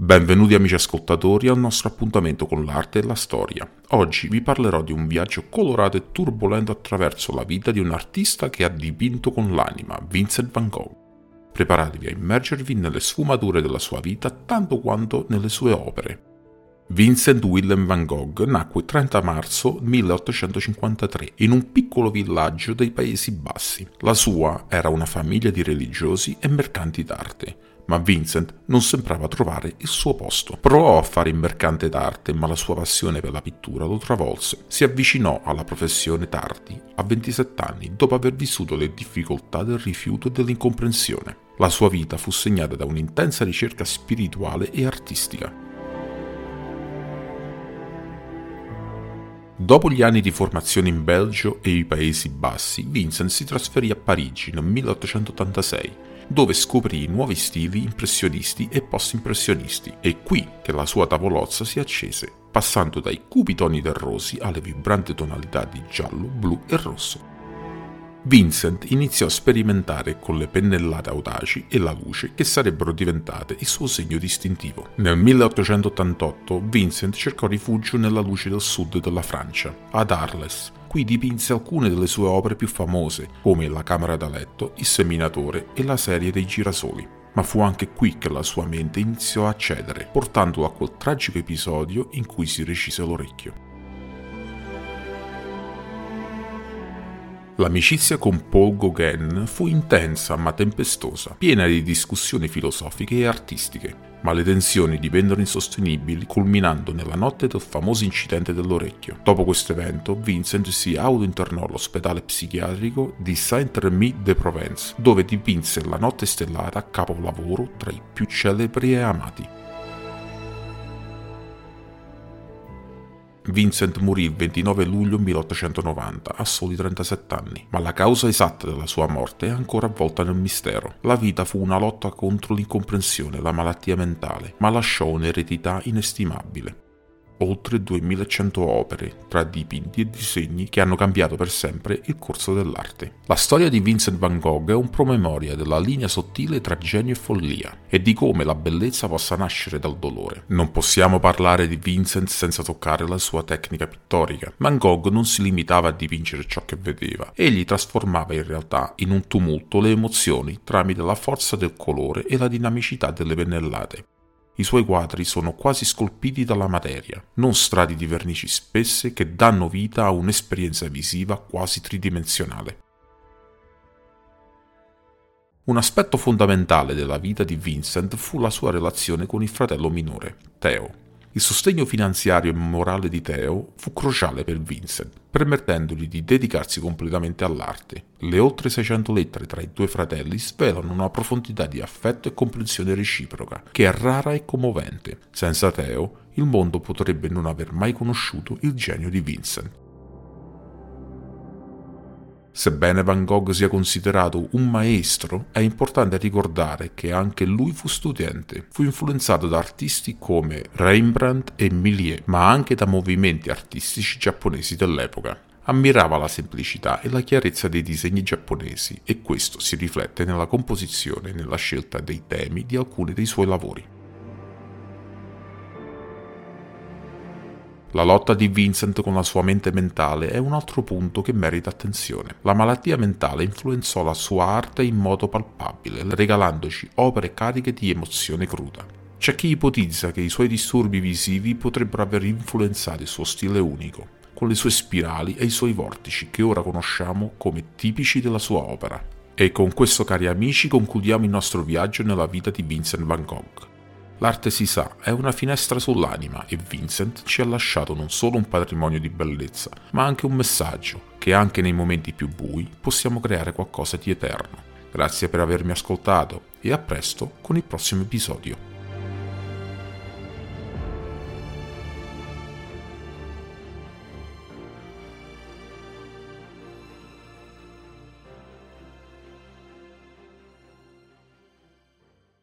Benvenuti amici ascoltatori al nostro appuntamento con l'arte e la storia. Oggi vi parlerò di un viaggio colorato e turbolento attraverso la vita di un artista che ha dipinto con l'anima, Vincent van Gogh. Preparatevi a immergervi nelle sfumature della sua vita tanto quanto nelle sue opere. Vincent Willem van Gogh nacque il 30 marzo 1853 in un piccolo villaggio dei Paesi Bassi. La sua era una famiglia di religiosi e mercanti d'arte ma Vincent non sembrava trovare il suo posto. Provò a fare il mercante d'arte, ma la sua passione per la pittura lo travolse. Si avvicinò alla professione tardi, a 27 anni, dopo aver vissuto le difficoltà del rifiuto e dell'incomprensione. La sua vita fu segnata da un'intensa ricerca spirituale e artistica. Dopo gli anni di formazione in Belgio e i Paesi Bassi, Vincent si trasferì a Parigi nel 1886 dove scoprì nuovi stili impressionisti e post-impressionisti. È qui che la sua tavolozza si accese, passando dai cupi toni terrosi alle vibranti tonalità di giallo, blu e rosso. Vincent iniziò a sperimentare con le pennellate audaci e la luce che sarebbero diventate il suo segno distintivo. Nel 1888 Vincent cercò rifugio nella luce del sud della Francia, ad Arles, Qui dipinse alcune delle sue opere più famose, come La camera da letto, Il seminatore e la serie dei girasoli. Ma fu anche qui che la sua mente iniziò a cedere, portandolo a quel tragico episodio in cui si recise l'orecchio. L'amicizia con Paul Gauguin fu intensa ma tempestosa, piena di discussioni filosofiche e artistiche, ma le tensioni divennero insostenibili culminando nella notte del famoso incidente dell'orecchio. Dopo questo evento, Vincent si auto-internò all'ospedale psichiatrico di Saint-Remy-de-Provence, dove dipinse la notte stellata capolavoro tra i più celebri e amati. Vincent morì il 29 luglio 1890 a soli 37 anni, ma la causa esatta della sua morte è ancora avvolta nel mistero. La vita fu una lotta contro l'incomprensione la malattia mentale, ma lasciò un'eredità inestimabile oltre 2100 opere, tra dipinti e disegni che hanno cambiato per sempre il corso dell'arte. La storia di Vincent van Gogh è un promemoria della linea sottile tra genio e follia e di come la bellezza possa nascere dal dolore. Non possiamo parlare di Vincent senza toccare la sua tecnica pittorica. Van Gogh non si limitava a dipingere ciò che vedeva, egli trasformava in realtà in un tumulto le emozioni tramite la forza del colore e la dinamicità delle pennellate. I suoi quadri sono quasi scolpiti dalla materia, non strati di vernici spesse che danno vita a un'esperienza visiva quasi tridimensionale. Un aspetto fondamentale della vita di Vincent fu la sua relazione con il fratello minore, Theo. Il sostegno finanziario e morale di Theo fu cruciale per Vincent, permettendogli di dedicarsi completamente all'arte. Le oltre 600 lettere tra i due fratelli svelano una profondità di affetto e comprensione reciproca, che è rara e commovente. Senza Theo, il mondo potrebbe non aver mai conosciuto il genio di Vincent. Sebbene Van Gogh sia considerato un maestro, è importante ricordare che anche lui fu studente. Fu influenzato da artisti come Rembrandt e Millet, ma anche da movimenti artistici giapponesi dell'epoca. Ammirava la semplicità e la chiarezza dei disegni giapponesi e questo si riflette nella composizione e nella scelta dei temi di alcuni dei suoi lavori. La lotta di Vincent con la sua mente mentale è un altro punto che merita attenzione. La malattia mentale influenzò la sua arte in modo palpabile, regalandoci opere cariche di emozione cruda. C'è chi ipotizza che i suoi disturbi visivi potrebbero aver influenzato il suo stile unico, con le sue spirali e i suoi vortici che ora conosciamo come tipici della sua opera. E con questo cari amici concludiamo il nostro viaggio nella vita di Vincent van Gogh. L'arte si sa, è una finestra sull'anima e Vincent ci ha lasciato non solo un patrimonio di bellezza, ma anche un messaggio che anche nei momenti più bui possiamo creare qualcosa di eterno. Grazie per avermi ascoltato e a presto con il prossimo episodio.